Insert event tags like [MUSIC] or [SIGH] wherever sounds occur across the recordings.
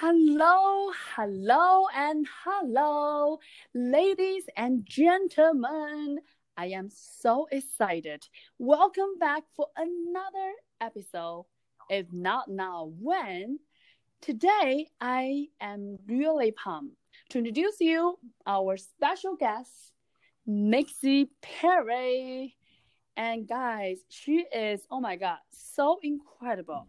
Hello, hello, and hello, ladies and gentlemen. I am so excited. Welcome back for another episode. If not now, when? Today, I am really pumped to introduce you our special guest, Mixie Perry. And guys, she is, oh my God, so incredible.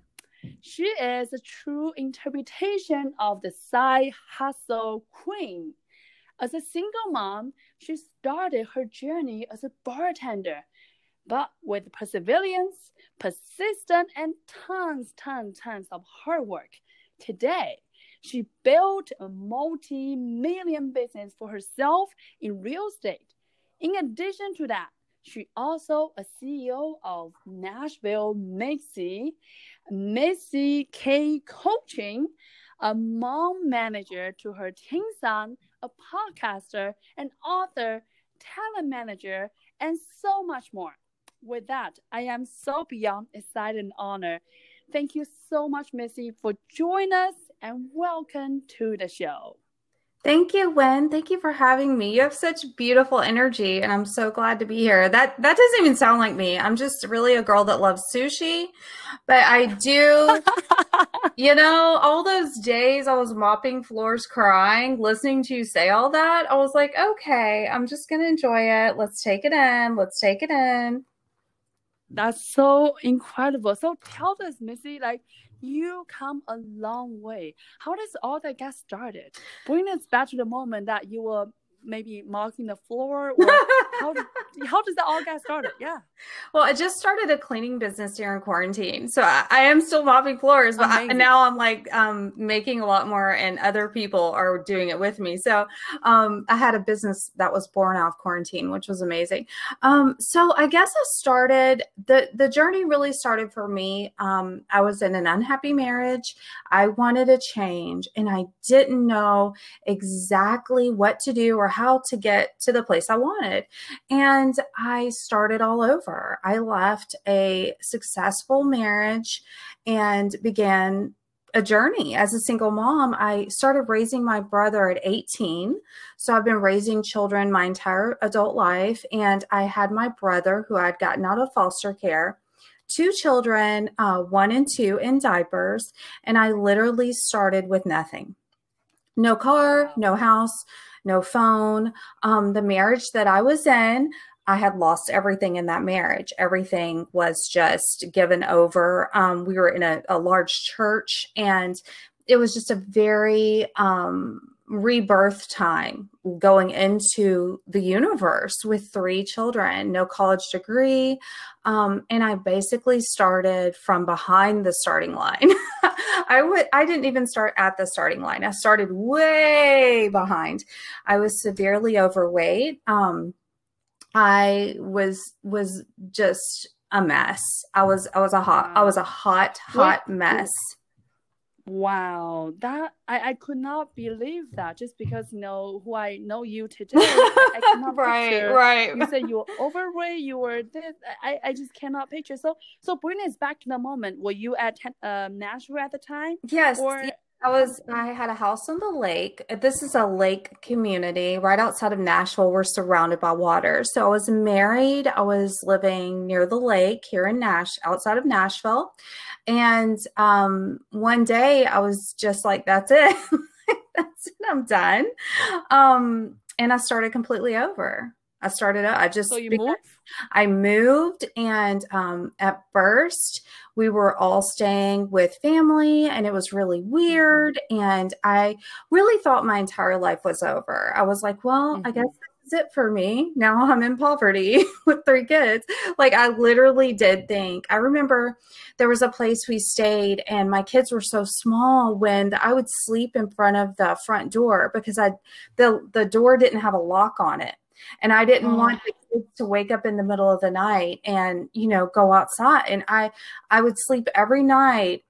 She is a true interpretation of the side hustle queen. As a single mom, she started her journey as a bartender, but with perseverance, persistence, and tons, tons, tons of hard work. Today, she built a multi million business for herself in real estate. In addition to that, she also a CEO of Nashville Mixie, Missy K Coaching, a mom manager to her teen son, a podcaster, an author, talent manager, and so much more. With that, I am so beyond excited and honored. Thank you so much, Missy, for joining us and welcome to the show. Thank you, Wen. Thank you for having me. You have such beautiful energy, and I'm so glad to be here. That that doesn't even sound like me. I'm just really a girl that loves sushi, but I do. [LAUGHS] you know, all those days I was mopping floors, crying, listening to you say all that. I was like, okay, I'm just gonna enjoy it. Let's take it in. Let's take it in. That's so incredible. So tell us, Missy, like you come a long way. How does all that get started? Bring us back to the moment that you were maybe marking the floor or [LAUGHS] how, how does that all get started? Yeah. Well i just started a cleaning business during quarantine. So i, I am still mopping floors but I, now i'm like um, making a lot more and other people are doing it with me. So um, i had a business that was born out of quarantine which was amazing. Um, so i guess i started the the journey really started for me. Um, i was in an unhappy marriage. I wanted a change and i didn't know exactly what to do or how to get to the place I wanted. And I started all over. I left a successful marriage and began a journey as a single mom. I started raising my brother at 18. So I've been raising children my entire adult life. And I had my brother who I'd gotten out of foster care two children, uh, one and two, in diapers. And I literally started with nothing no car, no house, no phone. Um, the marriage that I was in, I had lost everything in that marriage. Everything was just given over. Um, we were in a, a, large church, and it was just a very um, rebirth time going into the universe with three children, no college degree. Um, and I basically started from behind the starting line. [LAUGHS] I would I didn't even start at the starting line. I started way behind. I was severely overweight. Um, I was was just a mess. I was I was a hot I was a hot hot mess. Wow, that I, I could not believe that just because you know who I know you today. I, [LAUGHS] right, picture. right. You said you were overweight. You were this. I, I just cannot picture. So so bring us back to the moment. Were you at um, Nashville at the time? Yes. Or I was I had a house on the lake. This is a lake community right outside of Nashville. We're surrounded by water. So I was married. I was living near the lake here in Nash outside of Nashville. And um, one day I was just like, that's it. [LAUGHS] that's it. I'm done. Um, and I started completely over. I started out. I just so you moved. I moved, and um, at first we were all staying with family, and it was really weird. And I really thought my entire life was over. I was like, well, mm-hmm. I guess this is it for me. Now I'm in poverty [LAUGHS] with three kids. Like I literally did think. I remember there was a place we stayed, and my kids were so small when I would sleep in front of the front door because I the the door didn't have a lock on it and I didn't oh. want the kids to wake up in the middle of the night and you know go outside and I I would sleep every night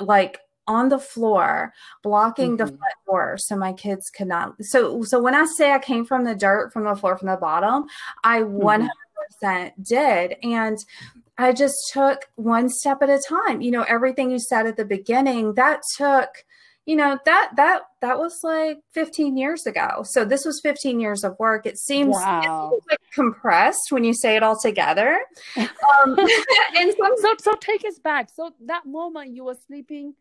like on the floor blocking mm-hmm. the front door so my kids could not so so when I say I came from the dirt from the floor from the bottom I mm-hmm. 100% did and I just took one step at a time you know everything you said at the beginning that took you know that that that was like 15 years ago. So this was 15 years of work. It seems, wow. it seems like compressed when you say it all together. Um, [LAUGHS] [LAUGHS] and so, so so take us back. So that moment you were sleeping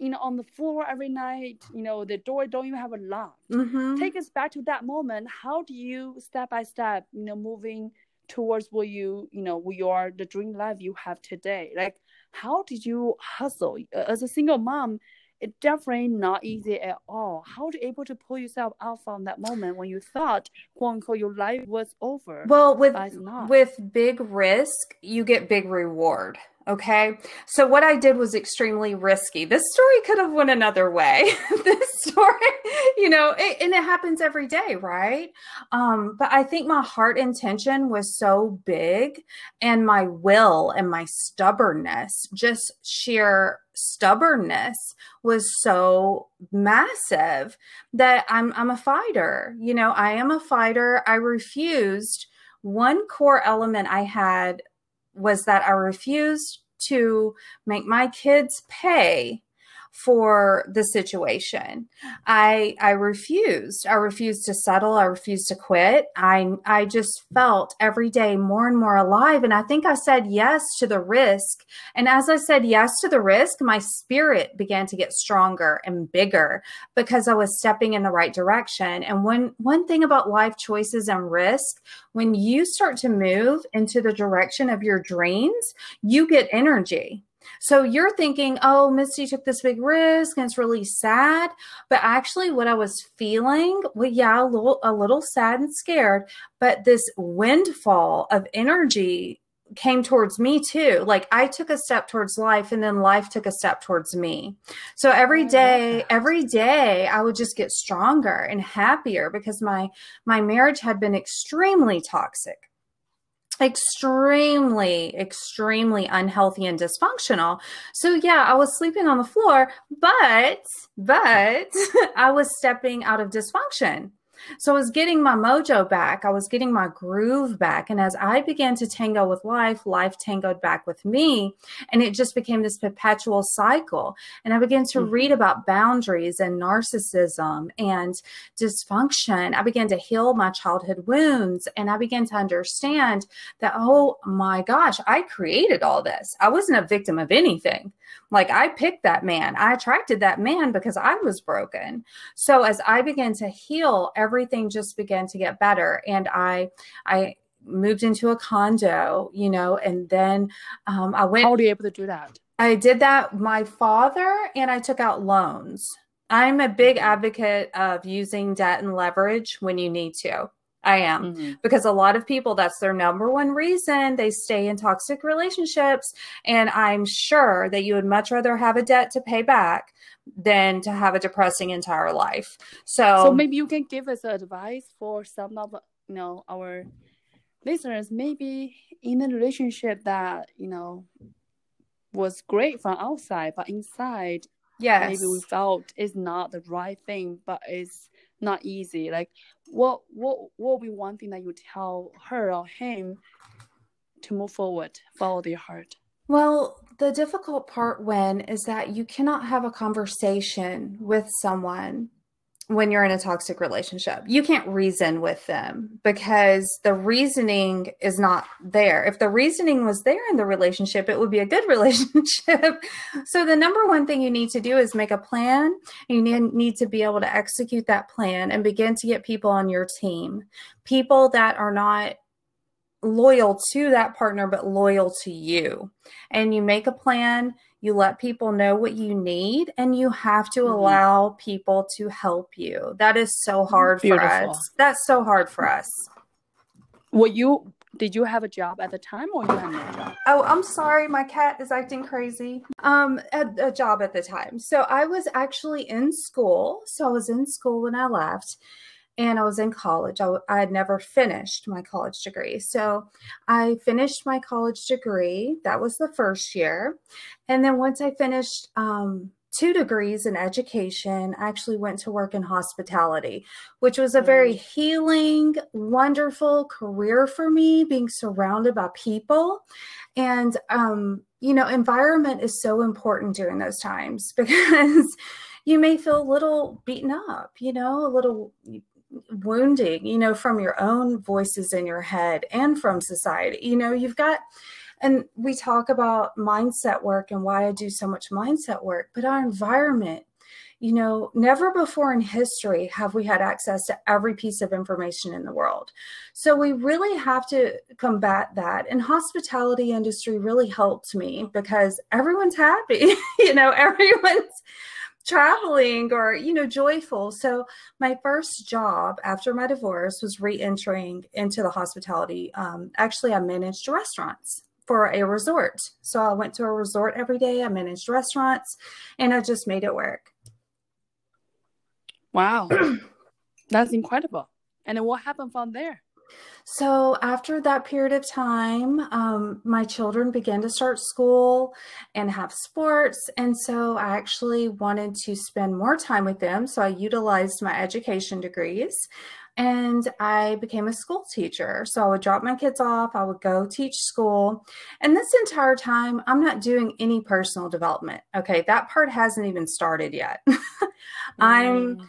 you know on the floor every night you know the door don't even have a lock? Mm-hmm. take us back to that moment. How do you step by step you know moving towards what you you know what your the dream life you have today? Like how did you hustle? As a single mom it's definitely not easy at all. How to able to pull yourself out from that moment when you thought, quote unquote, your life was over? Well, with with big risk, you get big reward. Okay. So what I did was extremely risky. This story could have went another way. [LAUGHS] this story, you know, it, and it happens every day, right? Um, but I think my heart intention was so big and my will and my stubbornness, just sheer stubbornness was so massive that I'm I'm a fighter. You know, I am a fighter. I refused one core element I had was that I refused to make my kids pay for the situation. I I refused. I refused to settle. I refused to quit. I I just felt every day more and more alive and I think I said yes to the risk. And as I said yes to the risk, my spirit began to get stronger and bigger because I was stepping in the right direction. And one one thing about life choices and risk, when you start to move into the direction of your dreams, you get energy so you're thinking, oh, Misty took this big risk and it's really sad. But actually, what I was feeling, well, yeah, a little, a little sad and scared, but this windfall of energy came towards me too. Like I took a step towards life and then life took a step towards me. So every day, every day I would just get stronger and happier because my my marriage had been extremely toxic extremely extremely unhealthy and dysfunctional. So yeah i was sleeping on the floor but but [LAUGHS] i was stepping out of dysfunction so I was getting my mojo back. I was getting my groove back. And as I began to tango with life, life tangoed back with me. And it just became this perpetual cycle. And I began to mm-hmm. read about boundaries and narcissism and dysfunction. I began to heal my childhood wounds. And I began to understand that, oh my gosh, I created all this. I wasn't a victim of anything. Like I picked that man. I attracted that man because I was broken. So as I began to heal, everything just began to get better. And I, I, moved into a condo, you know, and then um, I went. How were you able to do that? I did that. My father and I took out loans. I'm a big mm-hmm. advocate of using debt and leverage when you need to. I am mm-hmm. because a lot of people that's their number one reason they stay in toxic relationships and I'm sure that you would much rather have a debt to pay back than to have a depressing entire life. So So maybe you can give us advice for some of you know our listeners maybe in a relationship that, you know, was great from outside but inside yes. maybe we felt is not the right thing but it's not easy. Like what what what would be one thing that you tell her or him to move forward, follow their heart? Well, the difficult part when is that you cannot have a conversation with someone when you're in a toxic relationship. You can't reason with them because the reasoning is not there. If the reasoning was there in the relationship, it would be a good [LAUGHS] relationship. so the number one thing you need to do is make a plan. You need to be able to execute that plan and begin to get people on your team. People that are not loyal to that partner but loyal to you. And you make a plan you let people know what you need and you have to mm-hmm. allow people to help you. That is so hard Beautiful. for us. That's so hard for us. Well you did you have a job at the time or you had no job? Oh i'm sorry my cat is acting crazy. Um a, a job at the time. So i was actually in school. So i was in school when i left and I was in college. I, I, had never finished my college degree. So I finished my college degree. That was the first year. And then once I finished um, two degrees in education, I actually went to work in hospitality, which was a very healing, wonderful career for me, being surrounded by people. And, um, you know, environment is so important during those times [LAUGHS] because you may feel a little beaten up, you know, a little wounding, you know, from your own voices in your head and from society. You know, you've got, and we talk about mindset work and why I do so much mindset work, but our environment, you know, never before in history have we had access to every piece of information in the world. So we really have to combat that. And hospitality industry really helped me because everyone's happy, [LAUGHS] you know, everyone's traveling or you know joyful. So my first job after my divorce was re-entering into the hospitality um, actually i managed restaurants for a resort. So i went to a resort every day i managed restaurants and i just made it work. Wow. [CLEARS THROAT] That's incredible. And what happened from there so after that period of time, um, my children began to start school and have sports. And so I actually wanted to spend more time with them. So I utilized my education degrees and I became a school teacher. So I would drop my kids off, I would go teach school. And this entire time, I'm not doing any personal development. Okay, that part hasn't even started yet. [LAUGHS] Mm. I'm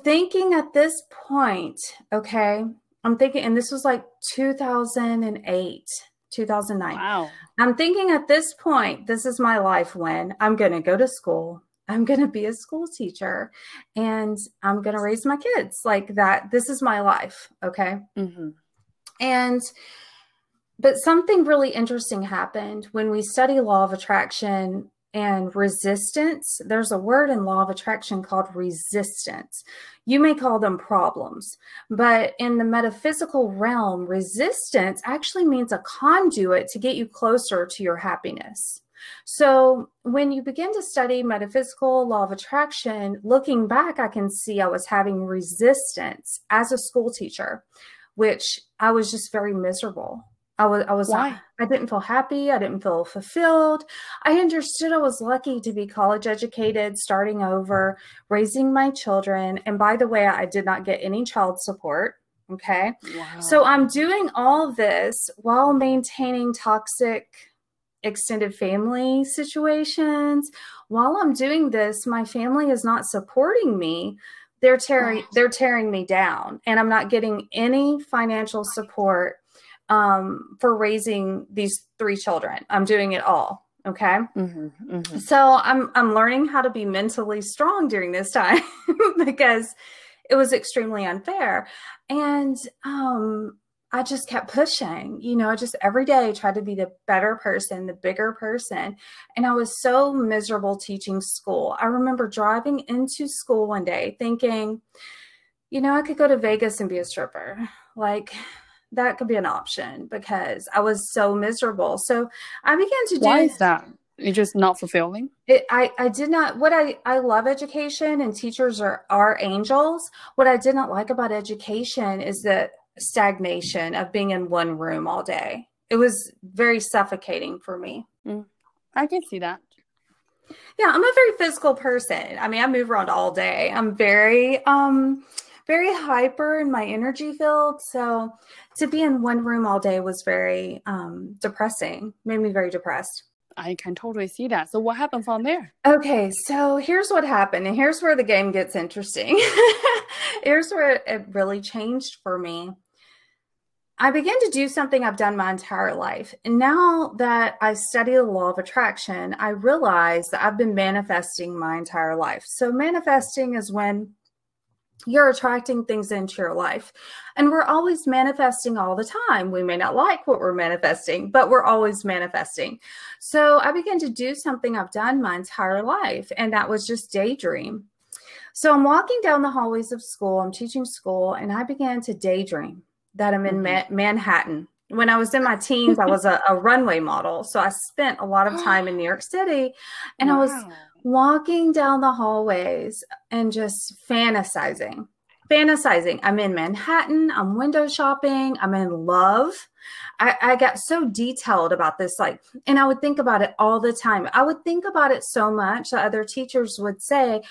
thinking at this point, okay, I'm thinking, and this was like 2008, 2009. Wow. I'm thinking at this point, this is my life when I'm going to go to school. I'm going to be a school teacher and I'm going to raise my kids like that. This is my life. Okay. Mm-hmm. And, but something really interesting happened when we study law of attraction and resistance. There's a word in law of attraction called resistance. You may call them problems, but in the metaphysical realm, resistance actually means a conduit to get you closer to your happiness. So, when you begin to study metaphysical law of attraction, looking back, I can see I was having resistance as a school teacher, which I was just very miserable. I was I was Why? Not, I didn't feel happy, I didn't feel fulfilled. I understood I was lucky to be college educated, starting over, raising my children, and by the way, I did not get any child support. Okay. Wow. So I'm doing all this while maintaining toxic extended family situations. While I'm doing this, my family is not supporting me. They're tearing they're tearing me down and I'm not getting any financial support um, for raising these three children. I'm doing it all. Okay. Mm-hmm, mm-hmm. So I'm I'm learning how to be mentally strong during this time [LAUGHS] because it was extremely unfair. And um I just kept pushing, you know, just every day I tried to be the better person, the bigger person. And I was so miserable teaching school. I remember driving into school one day thinking, you know, I could go to Vegas and be a stripper. Like, that could be an option because I was so miserable. So I began to do. Why is that? You're just not fulfilling. It, I I did not. What I I love education and teachers are are angels. What I did not like about education is the stagnation of being in one room all day. It was very suffocating for me. Mm, I can see that. Yeah, I'm a very physical person. I mean, I move around all day. I'm very um very hyper in my energy field. So to be in one room all day was very um, depressing, made me very depressed. I can totally see that. So what happened from there? Okay, so here's what happened, and here's where the game gets interesting. [LAUGHS] here's where it really changed for me. I began to do something I've done my entire life. And now that I study the law of attraction, I realize that I've been manifesting my entire life. So, manifesting is when you're attracting things into your life. And we're always manifesting all the time. We may not like what we're manifesting, but we're always manifesting. So I began to do something I've done my entire life, and that was just daydream. So I'm walking down the hallways of school, I'm teaching school, and I began to daydream that I'm in mm-hmm. Ma- Manhattan. When I was in my teens, I was a, a, runway model. So I spent a lot of [GASPS] time in New York City, and wow. I was walking down the hallways and just fantasizing. Fantasizing. I'm in Manhattan. I'm window shopping. I'm in love. I, I got so detailed about this, like, and I would think about it all the time. I would think about it so much that other teachers would say,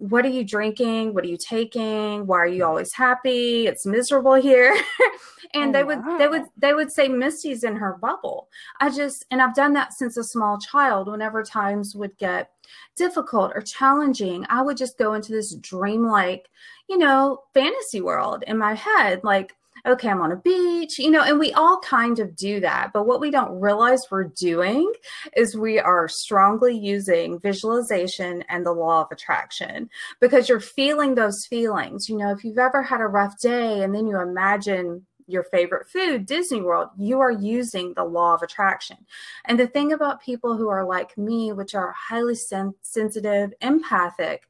what are you drinking? What are you taking? Why are you always happy? It's miserable here. [LAUGHS] and oh, they would wow. they would they would say Misty's in her bubble. I just and I've done that since a small child. Whenever times would get difficult or challenging, I would just go into this dreamlike, you know, fantasy world in my head, like okay, I'm on a beach, you know, and we all kind of do that. But what we don't realize we're doing is we are strongly using visualization and the law of attraction because you're feeling those feelings. You know, if you've ever had a rough day and then you imagine your favorite food, Disney World, you are using the law of attraction. And the thing about people who are like me, which are highly sen- sensitive, empathic,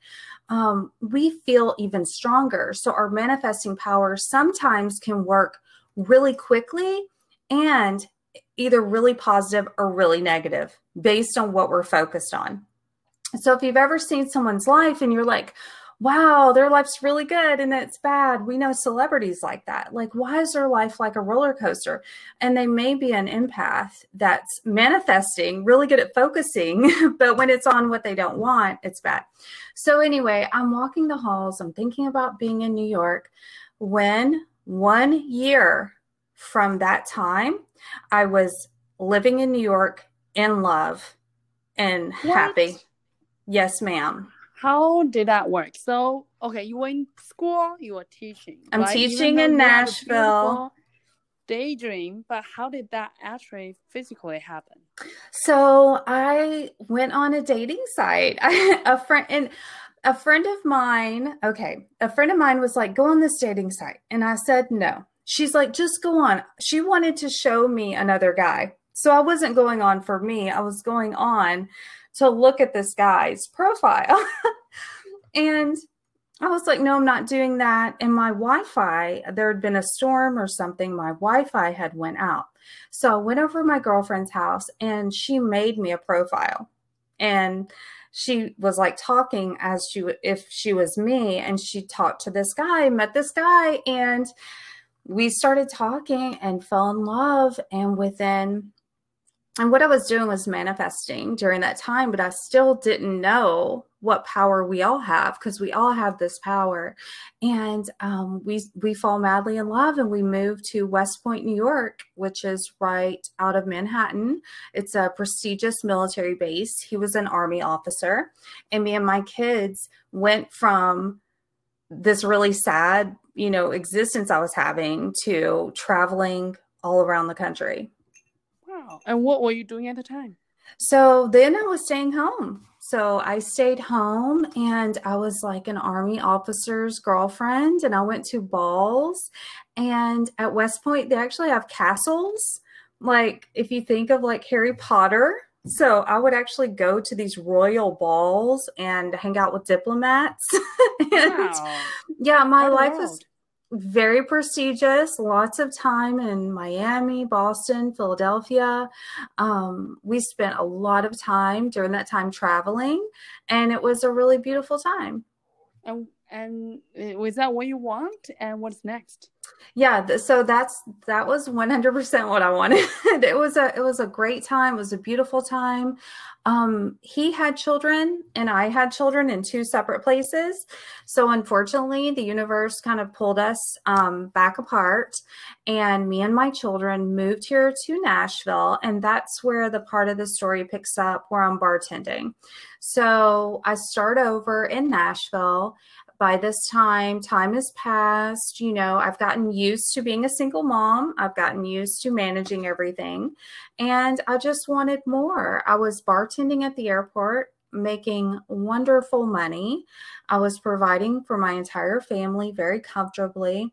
um, we feel even stronger. So our manifesting power sometimes can work really quickly and either really positive or really negative based on what we're focused on. So if you've ever seen someone's life and you're like, wow, their life's really good and it's bad. We know celebrities like that. Like, why is their life like a roller coaster? And they may be an empath that's manifesting, really good at focusing, [LAUGHS] but when it's on what they don't want, it's bad. So, anyway, I'm walking the halls. I'm thinking about being in New York when one year from that time, I was living in New York in love and what? happy. Yes, ma'am. How did that work? So, okay, you were in school, you were teaching. I'm right? teaching in Nashville. Daydream, but how did that actually physically happen? So I went on a dating site. [LAUGHS] a friend and a friend of mine, okay, a friend of mine was like, go on this dating site. And I said, no. She's like, just go on. She wanted to show me another guy. So I wasn't going on for me. I was going on to look at this guy's profile. [LAUGHS] and I was like, no, I'm not doing that. And my Wi-Fi, there had been a storm or something. My Wi-Fi had went out. So I went over my girlfriend's house and she made me a profile. And she was like talking as she if she was me and she talked to this guy, met this guy and we started talking and fell in love and within and what I was doing was manifesting during that time, but I still didn't know what power we all have because we all have this power. And um, we we fall madly in love, and we move to West Point, New York, which is right out of Manhattan. It's a prestigious military base. He was an army officer, and me and my kids went from this really sad, you know, existence I was having to traveling all around the country. Wow. And what were you doing at the time? So then I was staying home. So I stayed home and I was like an army officer's girlfriend and I went to balls and at West Point they actually have castles like if you think of like Harry Potter so I would actually go to these royal balls and hang out with diplomats. [LAUGHS] and wow. yeah, my life was very prestigious, lots of time in Miami, Boston, Philadelphia. Um, we spent a lot of time during that time traveling, and it was a really beautiful time. And, and uh, was that what you want? And what's next? Yeah so that's that was 100% what i wanted. [LAUGHS] It was a it was a great time. It was a beautiful time. Um he had children and i had children in two separate places. So unfortunately the universe kind of pulled us um back apart and me and my children moved here to nashville and that's where the part of the story picks up where i'm bartending. So i start over in nashville by this time, time has passed. You know, I've gotten used to being a single mom, I've gotten used to managing everything, and I just wanted more. I was bartending at the airport. Making wonderful money. I was providing for my entire family very comfortably.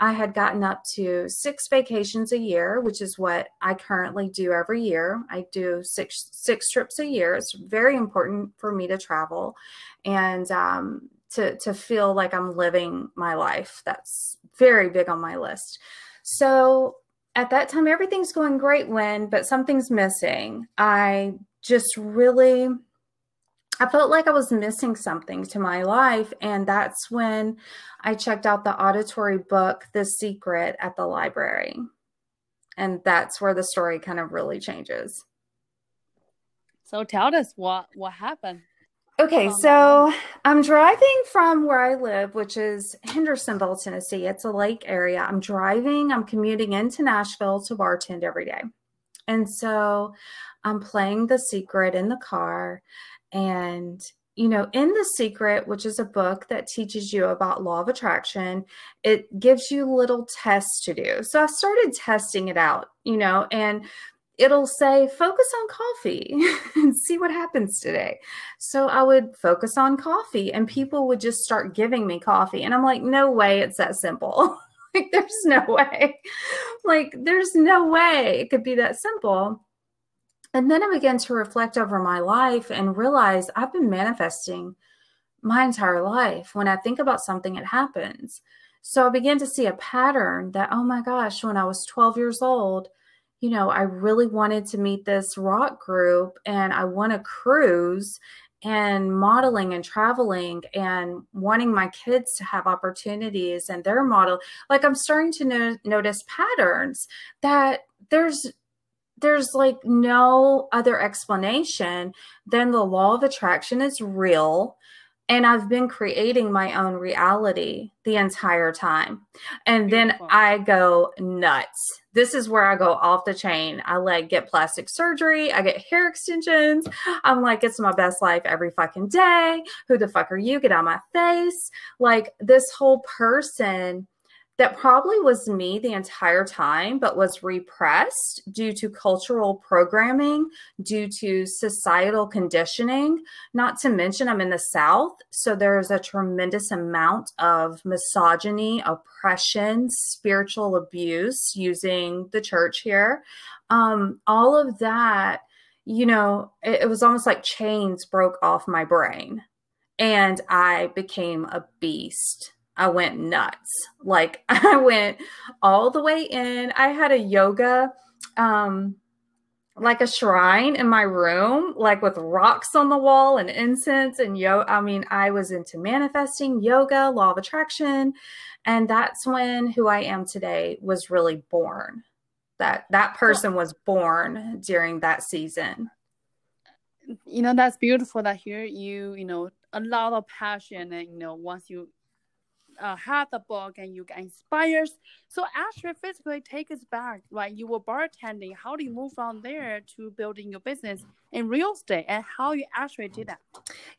I had gotten up to six vacations a year, which is what I currently do every year. I do six six trips a year. It's very important for me to travel, and um, to to feel like I'm living my life. That's very big on my list. So at that time everything's going great when but something's missing. I just really I felt like I was missing something to my life and that's when I checked out the auditory book The Secret at the library. And that's where the story kind of really changes. So tell us what what happened. Okay, um, so I'm driving from where I live, which is Hendersonville, Tennessee. It's a lake area. I'm driving, I'm commuting into Nashville to bartend every day. And so I'm playing The Secret in the car. And, you know, in The Secret, which is a book that teaches you about law of attraction, it gives you little tests to do. So I started testing it out, you know, and it'll say focus on coffee [LAUGHS] and see what happens today. So I would focus on coffee and people would just start giving me coffee. And I'm like, no way it's that simple. [LAUGHS] like, there's no way. Like, there's no way it could be that simple. And then I began to reflect over my life and realize I've been manifesting my entire life. When I think about something, it happens. So I began to see a pattern that, oh my gosh, when I was 12 years old, you know, I really wanted to meet this rock group and I want to cruise and modeling and traveling and wanting my kids to have opportunities and their model like i'm starting to no- notice patterns that there's there's like no other explanation than the law of attraction is real and I've been creating my own reality the entire time. And then I go nuts. This is where I go off the chain. I like get plastic surgery, I get hair extensions. I'm like, it's my best life every fucking day. Who the fuck are you? Get out my face. Like this whole person that probably was me the entire time, but was repressed due to cultural programming, due to societal conditioning. Not to mention, I'm in the South, so there's a tremendous amount of misogyny, oppression, spiritual abuse using the church here. Um, all of that, you know, it, it was almost like chains broke off my brain and I became a beast I went nuts. Like [LAUGHS] I went all the way in. I had a yoga um like a shrine in my room, like with rocks on the wall and incense and yo. I mean, I was into manifesting, yoga, law of attraction, and that's when who I am today was really born. That that person was born during that season. You know, that's beautiful. That here you, you know, a lot of passion, and you know, once you uh, had the book and you get inspired. So actually, physically take us back, right? You were bartending. How do you move from there to building your business in real estate, and how you actually did that?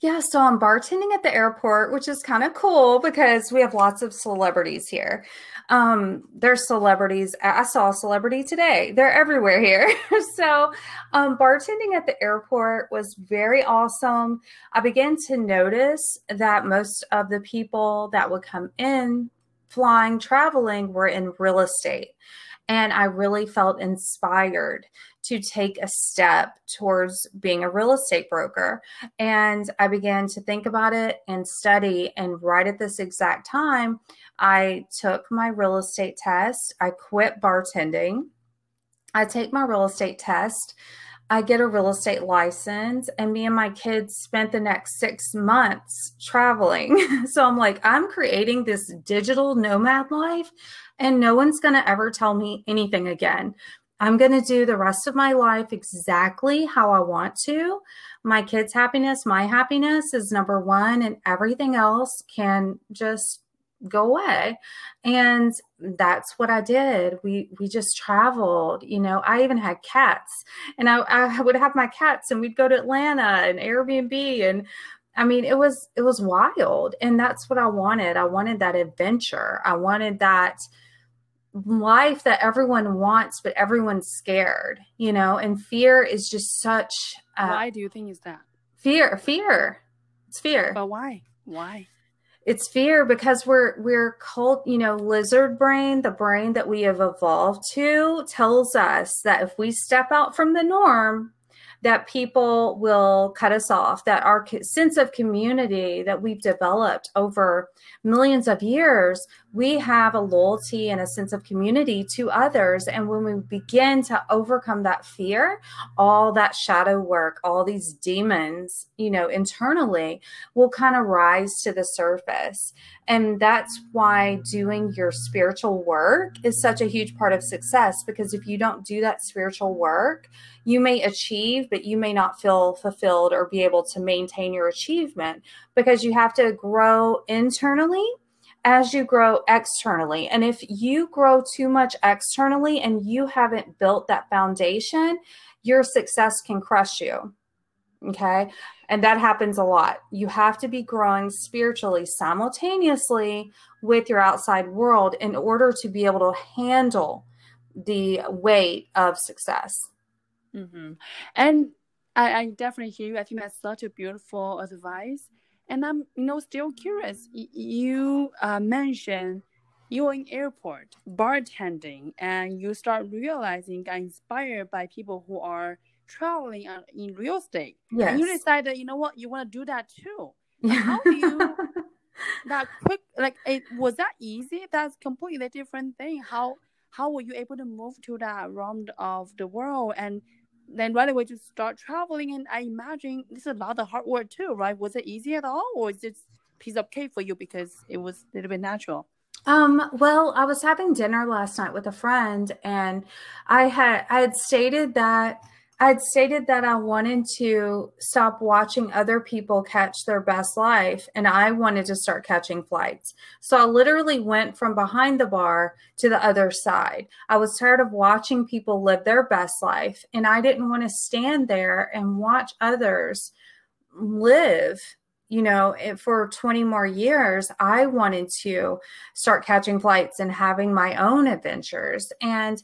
Yeah, so I'm bartending at the airport, which is kind of cool because we have lots of celebrities here. Um, there's celebrities. I saw a celebrity today. They're everywhere here. [LAUGHS] so, um, bartending at the airport was very awesome. I began to notice that most of the people that would come in flying, traveling were in real estate. And I really felt inspired to take a step towards being a real estate broker. And I began to think about it and study. And right at this exact time, I took my real estate test. I quit bartending. I take my real estate test. I get a real estate license, and me and my kids spent the next six months traveling. [LAUGHS] so I'm like, I'm creating this digital nomad life, and no one's going to ever tell me anything again. I'm going to do the rest of my life exactly how I want to. My kids' happiness, my happiness is number one, and everything else can just go away. And that's what I did. We we just traveled, you know. I even had cats, and I, I would have my cats, and we'd go to Atlanta and Airbnb, and I mean, it was it was wild, and that's what I wanted. I wanted that adventure. I wanted that life that everyone wants, but everyone's scared, you know, and fear is just such. Uh, why do you think is that? Fear, fear. It's fear. But why? Why? It's fear because we're we're cult, you know, lizard brain, the brain that we have evolved to tells us that if we step out from the norm, that people will cut us off, that our sense of community that we've developed over millions of years we have a loyalty and a sense of community to others. And when we begin to overcome that fear, all that shadow work, all these demons, you know, internally will kind of rise to the surface. And that's why doing your spiritual work is such a huge part of success because if you don't do that spiritual work, you may achieve, but you may not feel fulfilled or be able to maintain your achievement because you have to grow internally as you grow externally. And if you grow too much externally and you haven't built that foundation, your success can crush you. Okay. And that happens a lot. You have to be growing spiritually simultaneously with your outside world in order to be able to handle the weight of success. Mm-hmm. And I, I definitely hear you. I think that's such a beautiful advice. And I'm you know still curious. You uh, mentioned you're in airport bartending, and you start realizing, got inspired by people who are traveling in real estate. Yes. And you decided, you know what, you want to do that too. [LAUGHS] How do you [LAUGHS] that quick? Like, it was that easy? That's completely different thing. How how were you able to move to that realm of the world and then right away to start traveling. And I imagine this is a lot of hard work too, right? Was it easy at all, or is it piece of cake for you because it was a little bit natural? Um, well, I was having dinner last night with a friend and I had I had stated that I'd stated that I wanted to stop watching other people catch their best life and I wanted to start catching flights. So I literally went from behind the bar to the other side. I was tired of watching people live their best life and I didn't want to stand there and watch others live you know, for 20 more years, I wanted to start catching flights and having my own adventures. And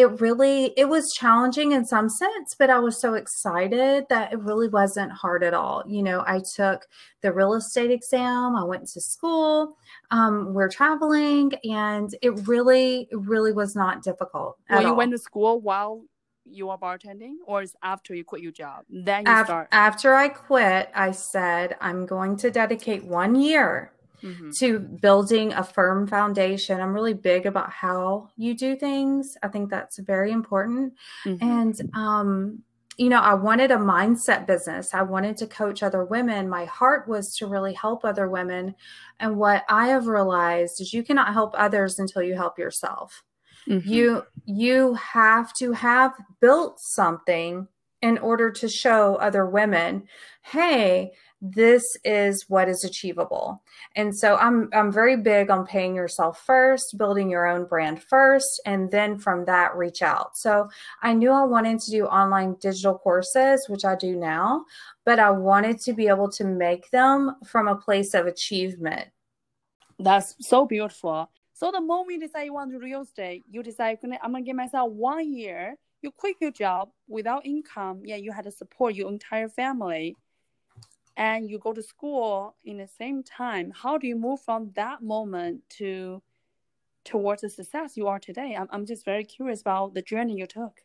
it really it was challenging in some sense but i was so excited that it really wasn't hard at all. You know i took the real estate exam i went to school um, we're traveling and it really really was not difficult well you all. went to school while you are bartending or is after you quit your job? Then you Af- start. after i quit i said i'm going to dedicate one year mm-hmm. to building a firm foundation. I'm really big about how you do things. I think that's very important. Mm-hmm. And, um, you know, I wanted a mindset business. I wanted to coach other women. My heart was to really help other women. And what I have realized is you cannot help others until you help yourself. Mm-hmm. You you have to have built something in order to show other women, hey, this is what is achievable. And so I'm I'm very big on paying yourself first, building your own brand first, and then from that reach out. So I knew I wanted to do online digital courses, which I do now, but I wanted to be able to make them from a place of achievement. That's so beautiful. So the moment you decide you want to do real estate, you decide I'm gonna give myself one year. You quit your job without income. Yeah, you had to support your entire family and you go to school in the same time how do you move from that moment to towards the success you are today? I'm, I'm just very curious about the journey you took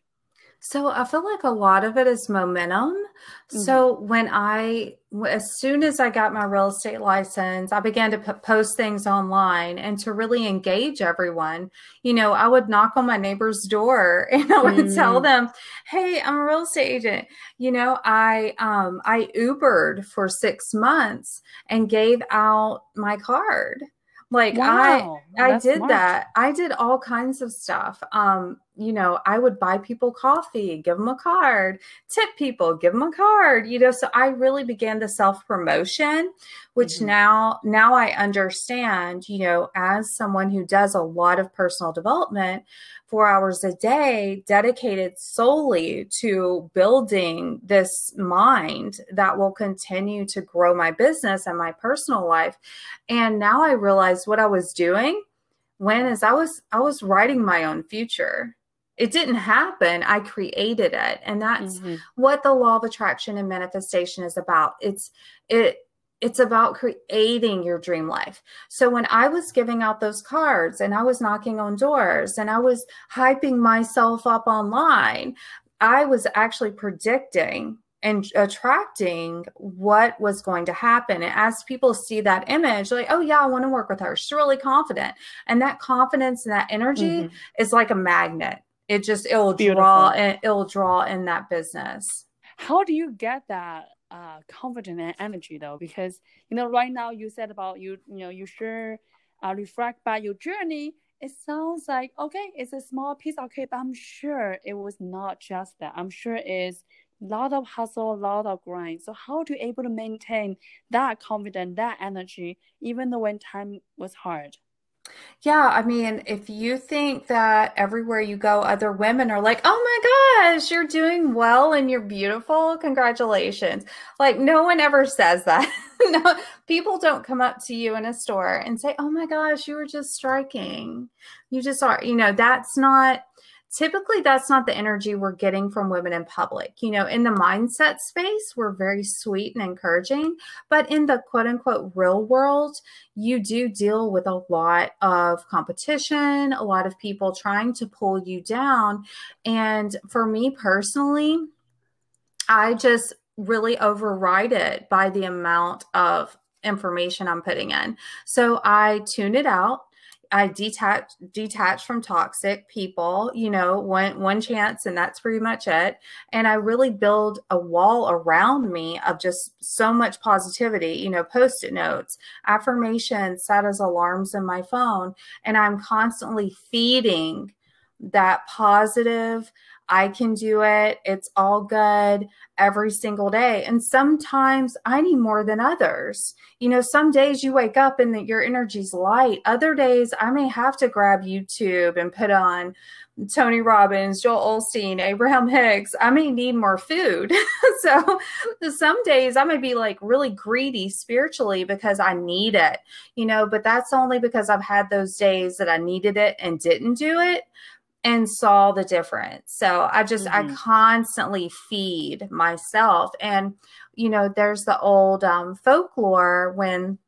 so I feel like a lot of it is momentum. Mm-hmm. So when I, as soon as I got my real estate license, I began to post things online and to really engage everyone. You know, I would knock on my neighbor's door [LAUGHS] and I would mm-hmm. tell them, "Hey, I'm a real estate agent." You know, I um I Ubered for six months and gave out my card like wow, I I did smart. that. I did all kinds of stuff. Um, you know, I would buy people coffee, give them a card, tip people, give them a card, you know, so I really began the self promotion, which mm-hmm. now now I understand, you know, as someone who does a lot of personal development, four hours a day dedicated solely to building this mind that will continue to grow my business and my personal life. And now I realized what I was doing when is I was I was writing my own future. It didn't happen. I created it. And that's mm-hmm. what the law of attraction and manifestation is about. It's it it's about creating your dream life. So when I was giving out those cards and I was knocking on doors and I was hyping myself up online, I was actually predicting and attracting what was going to happen. And as people see that image, like, oh, yeah, I want to work with her. She's really confident. And that confidence and that energy mm-hmm. is like a magnet. It just, it will Beautiful. draw, and it'll draw in that business. How do you get that uh, confidence and energy though? Because, you know, right now you said about you, you know, you sure uh, reflect by your journey it sounds like okay it's a small piece of cake but i'm sure it was not just that i'm sure it's a lot of hustle a lot of grind so how to able to maintain that confidence that energy even though when time was hard yeah, I mean, if you think that everywhere you go, other women are like, oh my gosh, you're doing well and you're beautiful, congratulations. Like, no one ever says that. [LAUGHS] no, people don't come up to you in a store and say, oh my gosh, you were just striking. You just are, you know, that's not typically that's not the energy we're getting from women in public. You know, in the mindset space, we're very sweet and encouraging, but in the quote unquote real world, you do deal with a lot of competition, a lot of people trying to pull you down. And for me personally, I just really override it by the amount of information I'm putting in. So I tune it out. I detach detach from toxic people, you know, one one chance and that's pretty much it. And I really build a wall around me of just so much positivity, you know, post-it notes, affirmations set as alarms in my phone. And I'm constantly feeding that positive I can do it. It's all good every single day. And sometimes I need more than others. You know, some days you wake up and the, your energy's light. Other days I may have to grab YouTube and put on Tony Robbins, Joel Osteen, Abraham Hicks. I may need more food. [LAUGHS] so some days I may be like really greedy spiritually because I need it, you know, but that's only because I've had those days that I needed it and didn't do it and saw the difference. So I just, mm-hmm. I constantly feed myself. And, you know, there's the old um, folklore when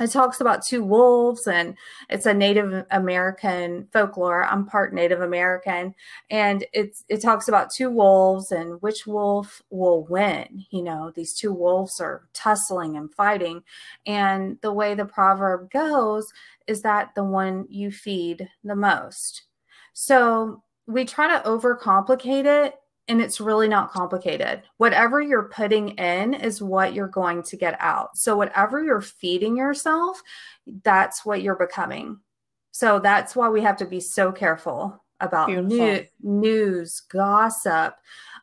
it talks about two wolves and it's a native american folklore i'm part native american and it's it talks about two wolves and which wolf will win you know these two wolves are tussling and fighting and the way the proverb goes is that the one you feed the most so we try to overcomplicate it and it's really not complicated. Whatever you're putting in is what you're going to get out. So whatever you're feeding yourself, that's what you're becoming. So that's why we have to be so careful about new, news, gossip,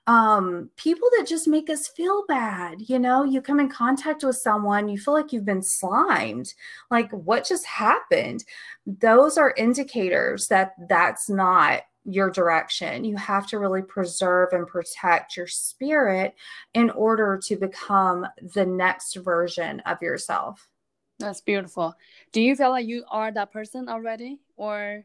um, people that just make us feel bad. You know, you come in contact with someone, you feel like you've been slimed. Like, what just happened? Those are indicators that that's not your direction. You have to really preserve and protect your spirit in order to become the next version of yourself. That's beautiful. Do you feel like you are that person already, or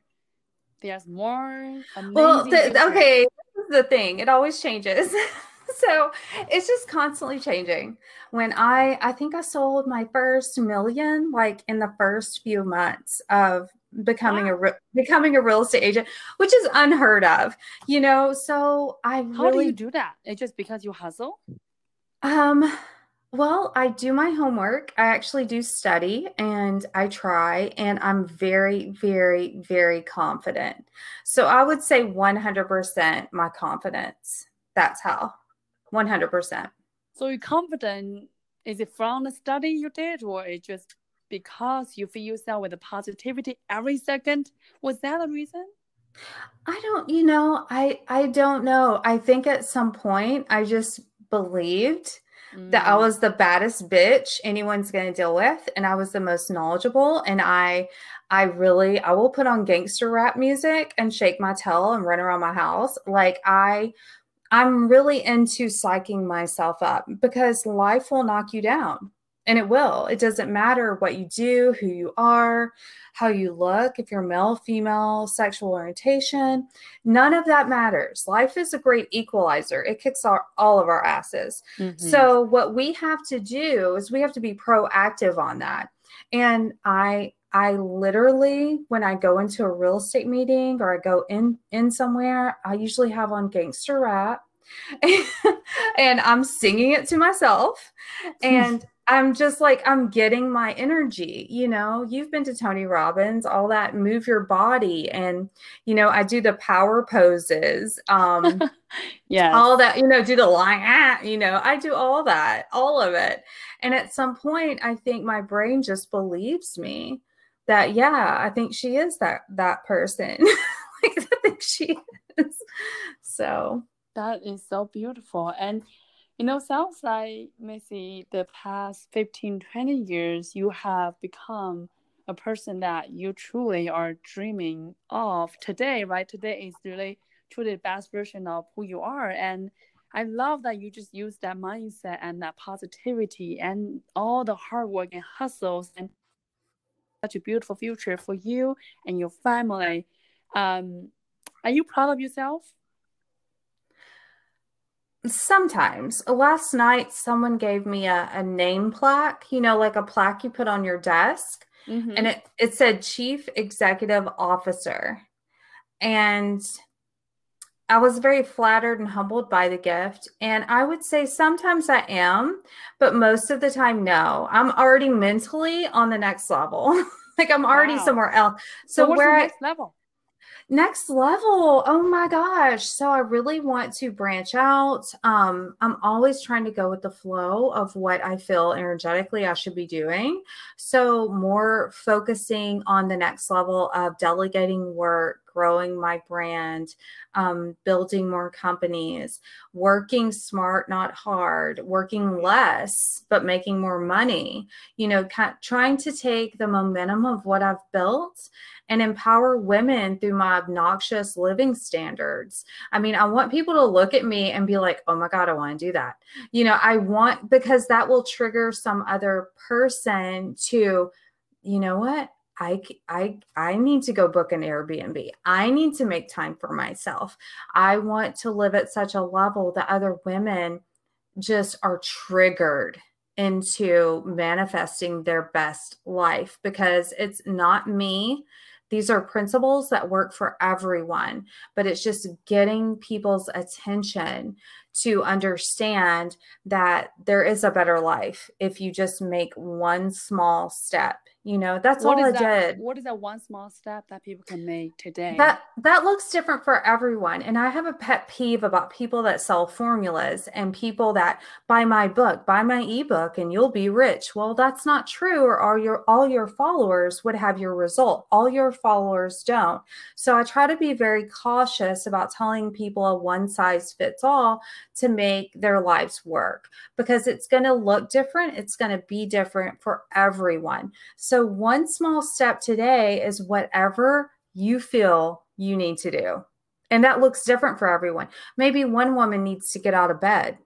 there's more? Well, the, okay, the thing. It always changes. [LAUGHS] so it's just constantly changing. When I I think I sold my first million like in the first few months of becoming wow. a becoming a real estate agent, which is unheard of. You know, so I How really, do you do that? It's just because you hustle? Um well, I do my homework. I actually do study and I try, and I'm very, very, very confident. So I would say 100% my confidence. That's how 100%. So you're confident. Is it from the study you did, or it just because you feel yourself with the positivity every second? Was that the reason? I don't, you know, I I don't know. I think at some point I just believed that I mm. was the baddest bitch anyone's going to deal with and I was the most knowledgeable and I I really I will put on gangster rap music and shake my tail and run around my house like I I'm really into psyching myself up because life will knock you down and it will. It doesn't matter what you do, who you are, how you look, if you're male, female, sexual orientation, none of that matters. Life is a great equalizer. It kicks our, all of our asses. Mm-hmm. So what we have to do is we have to be proactive on that. And I I literally when I go into a real estate meeting or I go in in somewhere, I usually have on gangster rap [LAUGHS] and I'm singing it to myself. [LAUGHS] And I'm just like, I'm getting my energy. You know, you've been to Tony Robbins, all that move your body. And, you know, I do the power poses. Um, [LAUGHS] yeah. All that, you know, do the line, ah, you know, I do all that, all of it. And at some point, I think my brain just believes me that, yeah, I think she is that, that person. [LAUGHS] like, I think she is. So that is so beautiful. And, you know, sounds like, Missy, the past 15, 20 years, you have become a person that you truly are dreaming of today, right? Today is really truly the best version of who you are. And I love that you just use that mindset and that positivity and all the hard work and hustles and such a beautiful future for you and your family. Um, are you proud of yourself? Sometimes. Last night, someone gave me a, a name plaque, you know, like a plaque you put on your desk. Mm-hmm. And it, it said Chief Executive Officer. And I was very flattered and humbled by the gift. And I would say sometimes I am, but most of the time, no. I'm already mentally on the next level. [LAUGHS] like I'm already wow. somewhere else. So, so where next I, level? Next level. Oh my gosh. So i really want to branch out. Um i'm always trying to go with the flow of what i feel energetically i should be doing. So more focusing on the next level of delegating work growing my brand, um, building more companies, working smart, not hard, working less, but making more money, you know, trying to take the momentum of what I've built and empower women through my obnoxious living standards. I mean, I want people to look at me and be like, oh my God, I want to do that. You know, I want, because that will trigger some other person to, you know what? I, I, I need to go book an Airbnb. I need to make time for myself. I want to live at such a level that other women just are triggered into manifesting their best life because it's not me. These are principles that work for everyone, but it's just getting people's attention to understand that there is a better life if you just make one small step you know that's what all i that, did. what is that one small step that people can make today? That that looks different for everyone and i have a pet peeve about people that sell formulas and people that buy my book buy my ebook and you'll be rich. Well that's not true or all your all your followers would have your result. All your followers don't. So i try to be very cautious about telling people a one size fits all to make their lives work because it's going to look different it's going to be different for everyone so one small step today is whatever you feel you need to do. And that looks different for everyone. Maybe one woman needs to get out of bed.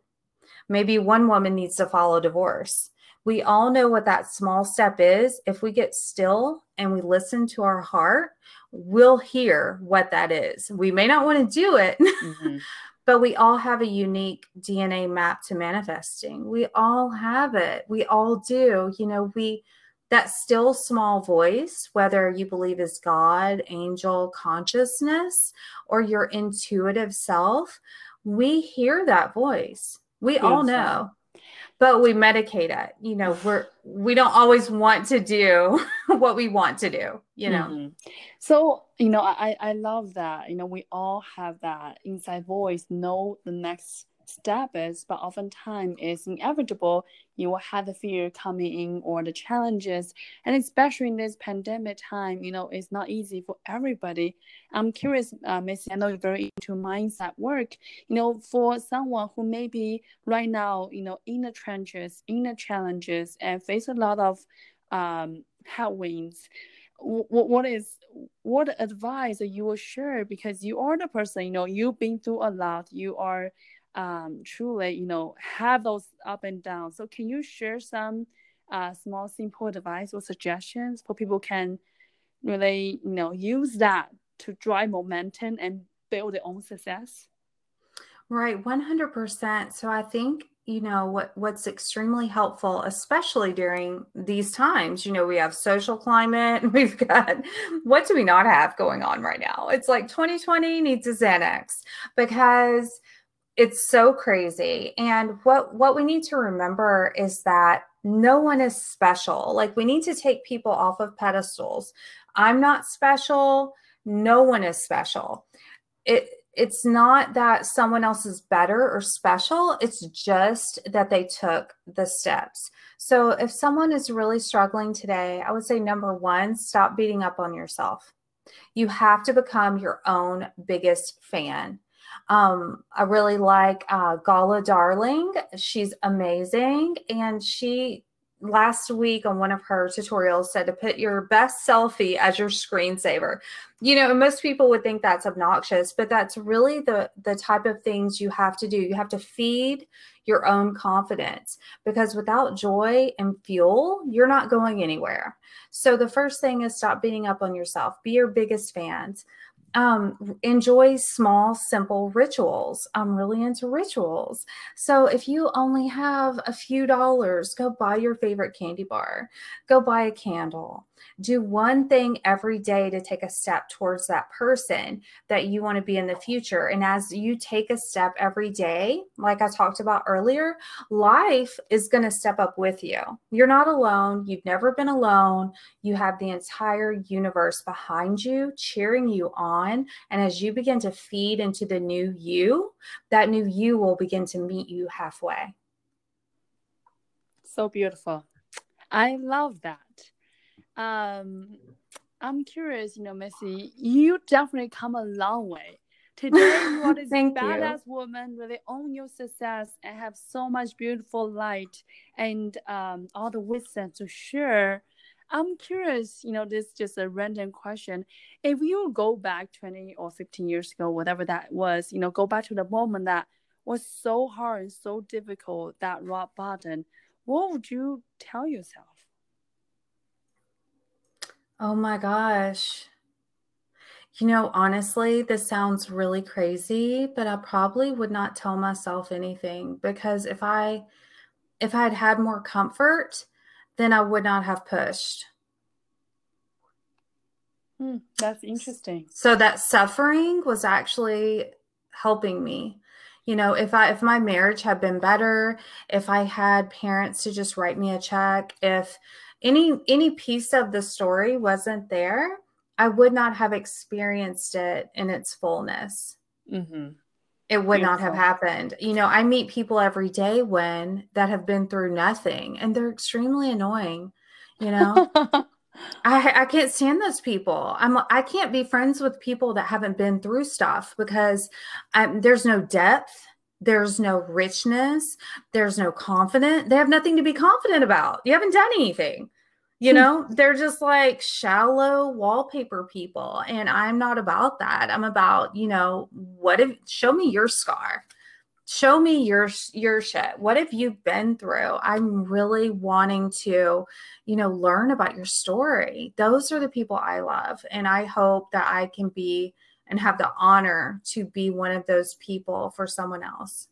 Maybe one woman needs to follow divorce. We all know what that small step is. If we get still and we listen to our heart, we'll hear what that is. We may not want to do it, mm-hmm. [LAUGHS] but we all have a unique DNA map to manifesting. We all have it. We all do. You know, we that still small voice, whether you believe is God, angel, consciousness, or your intuitive self, we hear that voice. We all know, but we medicate it. You know, we're we don't always want to do [LAUGHS] what we want to do. You know. Mm-hmm. So you know, I I love that. You know, we all have that inside voice. Know the next is, but oftentimes it's inevitable. You will have the fear coming in or the challenges, and especially in this pandemic time, you know, it's not easy for everybody. I'm curious, uh, Miss, I know you're very into mindset work. You know, for someone who maybe right now, you know, in the trenches, in the challenges, and face a lot of um, headwinds what what is what advice you will share because you are the person you know you've been through a lot you are um, truly, you know, have those up and down. So can you share some uh, small, simple advice or suggestions for people can really, you know, use that to drive momentum and build their own success? Right, 100%. So I think you know what what's extremely helpful especially during these times you know we have social climate [LAUGHS] we've got what do we not have going on right now it's like 2020 needs a xanax because it's so crazy. And what what we need to remember is that no one is special. Like we need to take people off of pedestals. I'm not special. No one is special. It it's not that someone else is better or special. It's just that they took the steps. So if someone is really struggling today, I would say number 1, stop beating up on yourself. You have to become your own biggest fan. Um, I really like uh, Gala Darling. She's amazing. And she last week on one of her tutorials said to put your best selfie as your screensaver. You know, most people would think that's obnoxious, but that's really the the type of things you have to do. You have to feed your own confidence because without joy and fuel, you're not going anywhere. So the first thing is stop beating up on yourself. Be your biggest fans um, enjoy small, simple rituals. I'm really into rituals. So if you only have a few dollars, go buy your favorite candy bar, go buy a candle, do one thing every day to take a step towards that person that you want to be in the future. And as you take a step every day, like I talked about earlier, life is going to step up with you. You're not alone. You've never been alone. You have the entire universe behind you, cheering you on. And as you begin to feed into the new you, that new you will begin to meet you halfway. So beautiful. I love that um, I'm curious, you know, Missy, you definitely come a long way. Today, you are [LAUGHS] this badass you. woman, really own your success and have so much beautiful light and um, all the wisdom to share. I'm curious, you know, this is just a random question. If you go back 20 or 15 years ago, whatever that was, you know, go back to the moment that was so hard and so difficult, that rock bottom, what would you tell yourself? Oh my gosh. You know, honestly, this sounds really crazy, but I probably would not tell myself anything because if I if I had had more comfort, then I would not have pushed. Hmm, that's interesting. So that suffering was actually helping me. You know, if I if my marriage had been better, if I had parents to just write me a check, if any any piece of the story wasn't there, I would not have experienced it in its fullness. Mm-hmm. It would Beautiful. not have happened. You know, I meet people every day when that have been through nothing, and they're extremely annoying. You know. [LAUGHS] I, I can't stand those people. I'm I can't be friends with people that haven't been through stuff because I'm, there's no depth there's no richness. There's no confidence. They have nothing to be confident about. You haven't done anything. You hmm. know, they're just like shallow wallpaper people. And I'm not about that. I'm about, you know, what if show me your scar? Show me your your shit. What have you been through? I'm really wanting to, you know, learn about your story. Those are the people I love. And I hope that I can be and have the honor to be one of those people for someone else.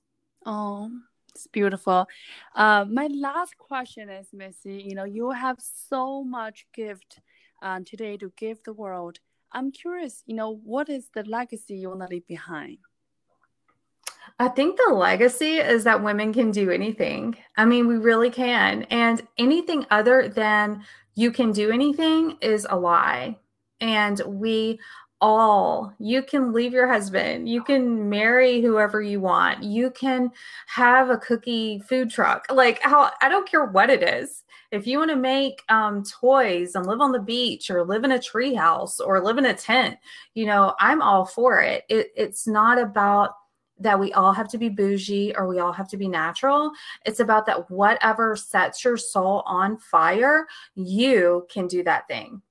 Oh, it's beautiful. Uh, my last question is, Missy, you know, you have so much gift uh, today to give the world. I'm curious, you know, what is the legacy you want to leave behind? I think the legacy is that women can do anything. I mean, we really can. And anything other than you can do anything is a lie. And we all. You can leave your husband. You can marry whoever you want. You can have a cookie food truck. Like how I don't care what it is. If you want to make um, toys and live on the beach or live in a treehouse or live in a tent, you know, I'm all for it. it. It's not about that we all have to be bougie or we all have to be natural. It's about that whatever sets your soul on fire, you can do that thing.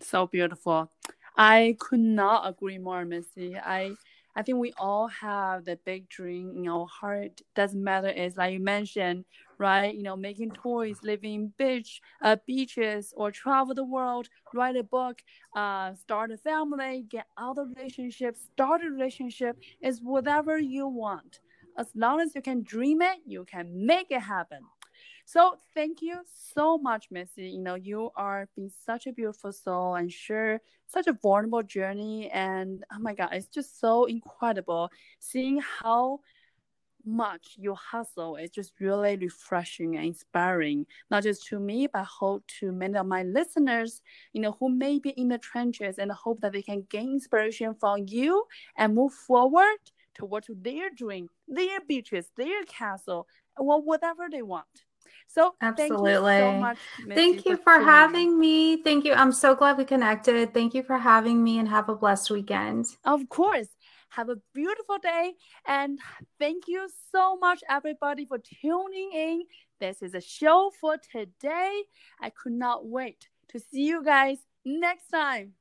So beautiful. I could not agree more, Missy. I I think we all have the big dream in our heart. Doesn't matter. It's like you mentioned, right? You know, making toys, living beach, uh, beaches, or travel the world, write a book, uh, start a family, get out of relationship, start a relationship. Is whatever you want. As long as you can dream it, you can make it happen. So thank you so much, Missy. You know, you are being such a beautiful soul and share such a vulnerable journey. And oh my God, it's just so incredible seeing how much your hustle is just really refreshing and inspiring, not just to me, but hope to many of my listeners, you know, who may be in the trenches and hope that they can gain inspiration from you and move forward towards their dream, their beaches, their castle, or whatever they want. So absolutely. Thank you so much. Thank you for, for having me. Thank you. I'm so glad we connected. Thank you for having me and have a blessed weekend. Of course. Have a beautiful day. And thank you so much, everybody, for tuning in. This is a show for today. I could not wait to see you guys next time.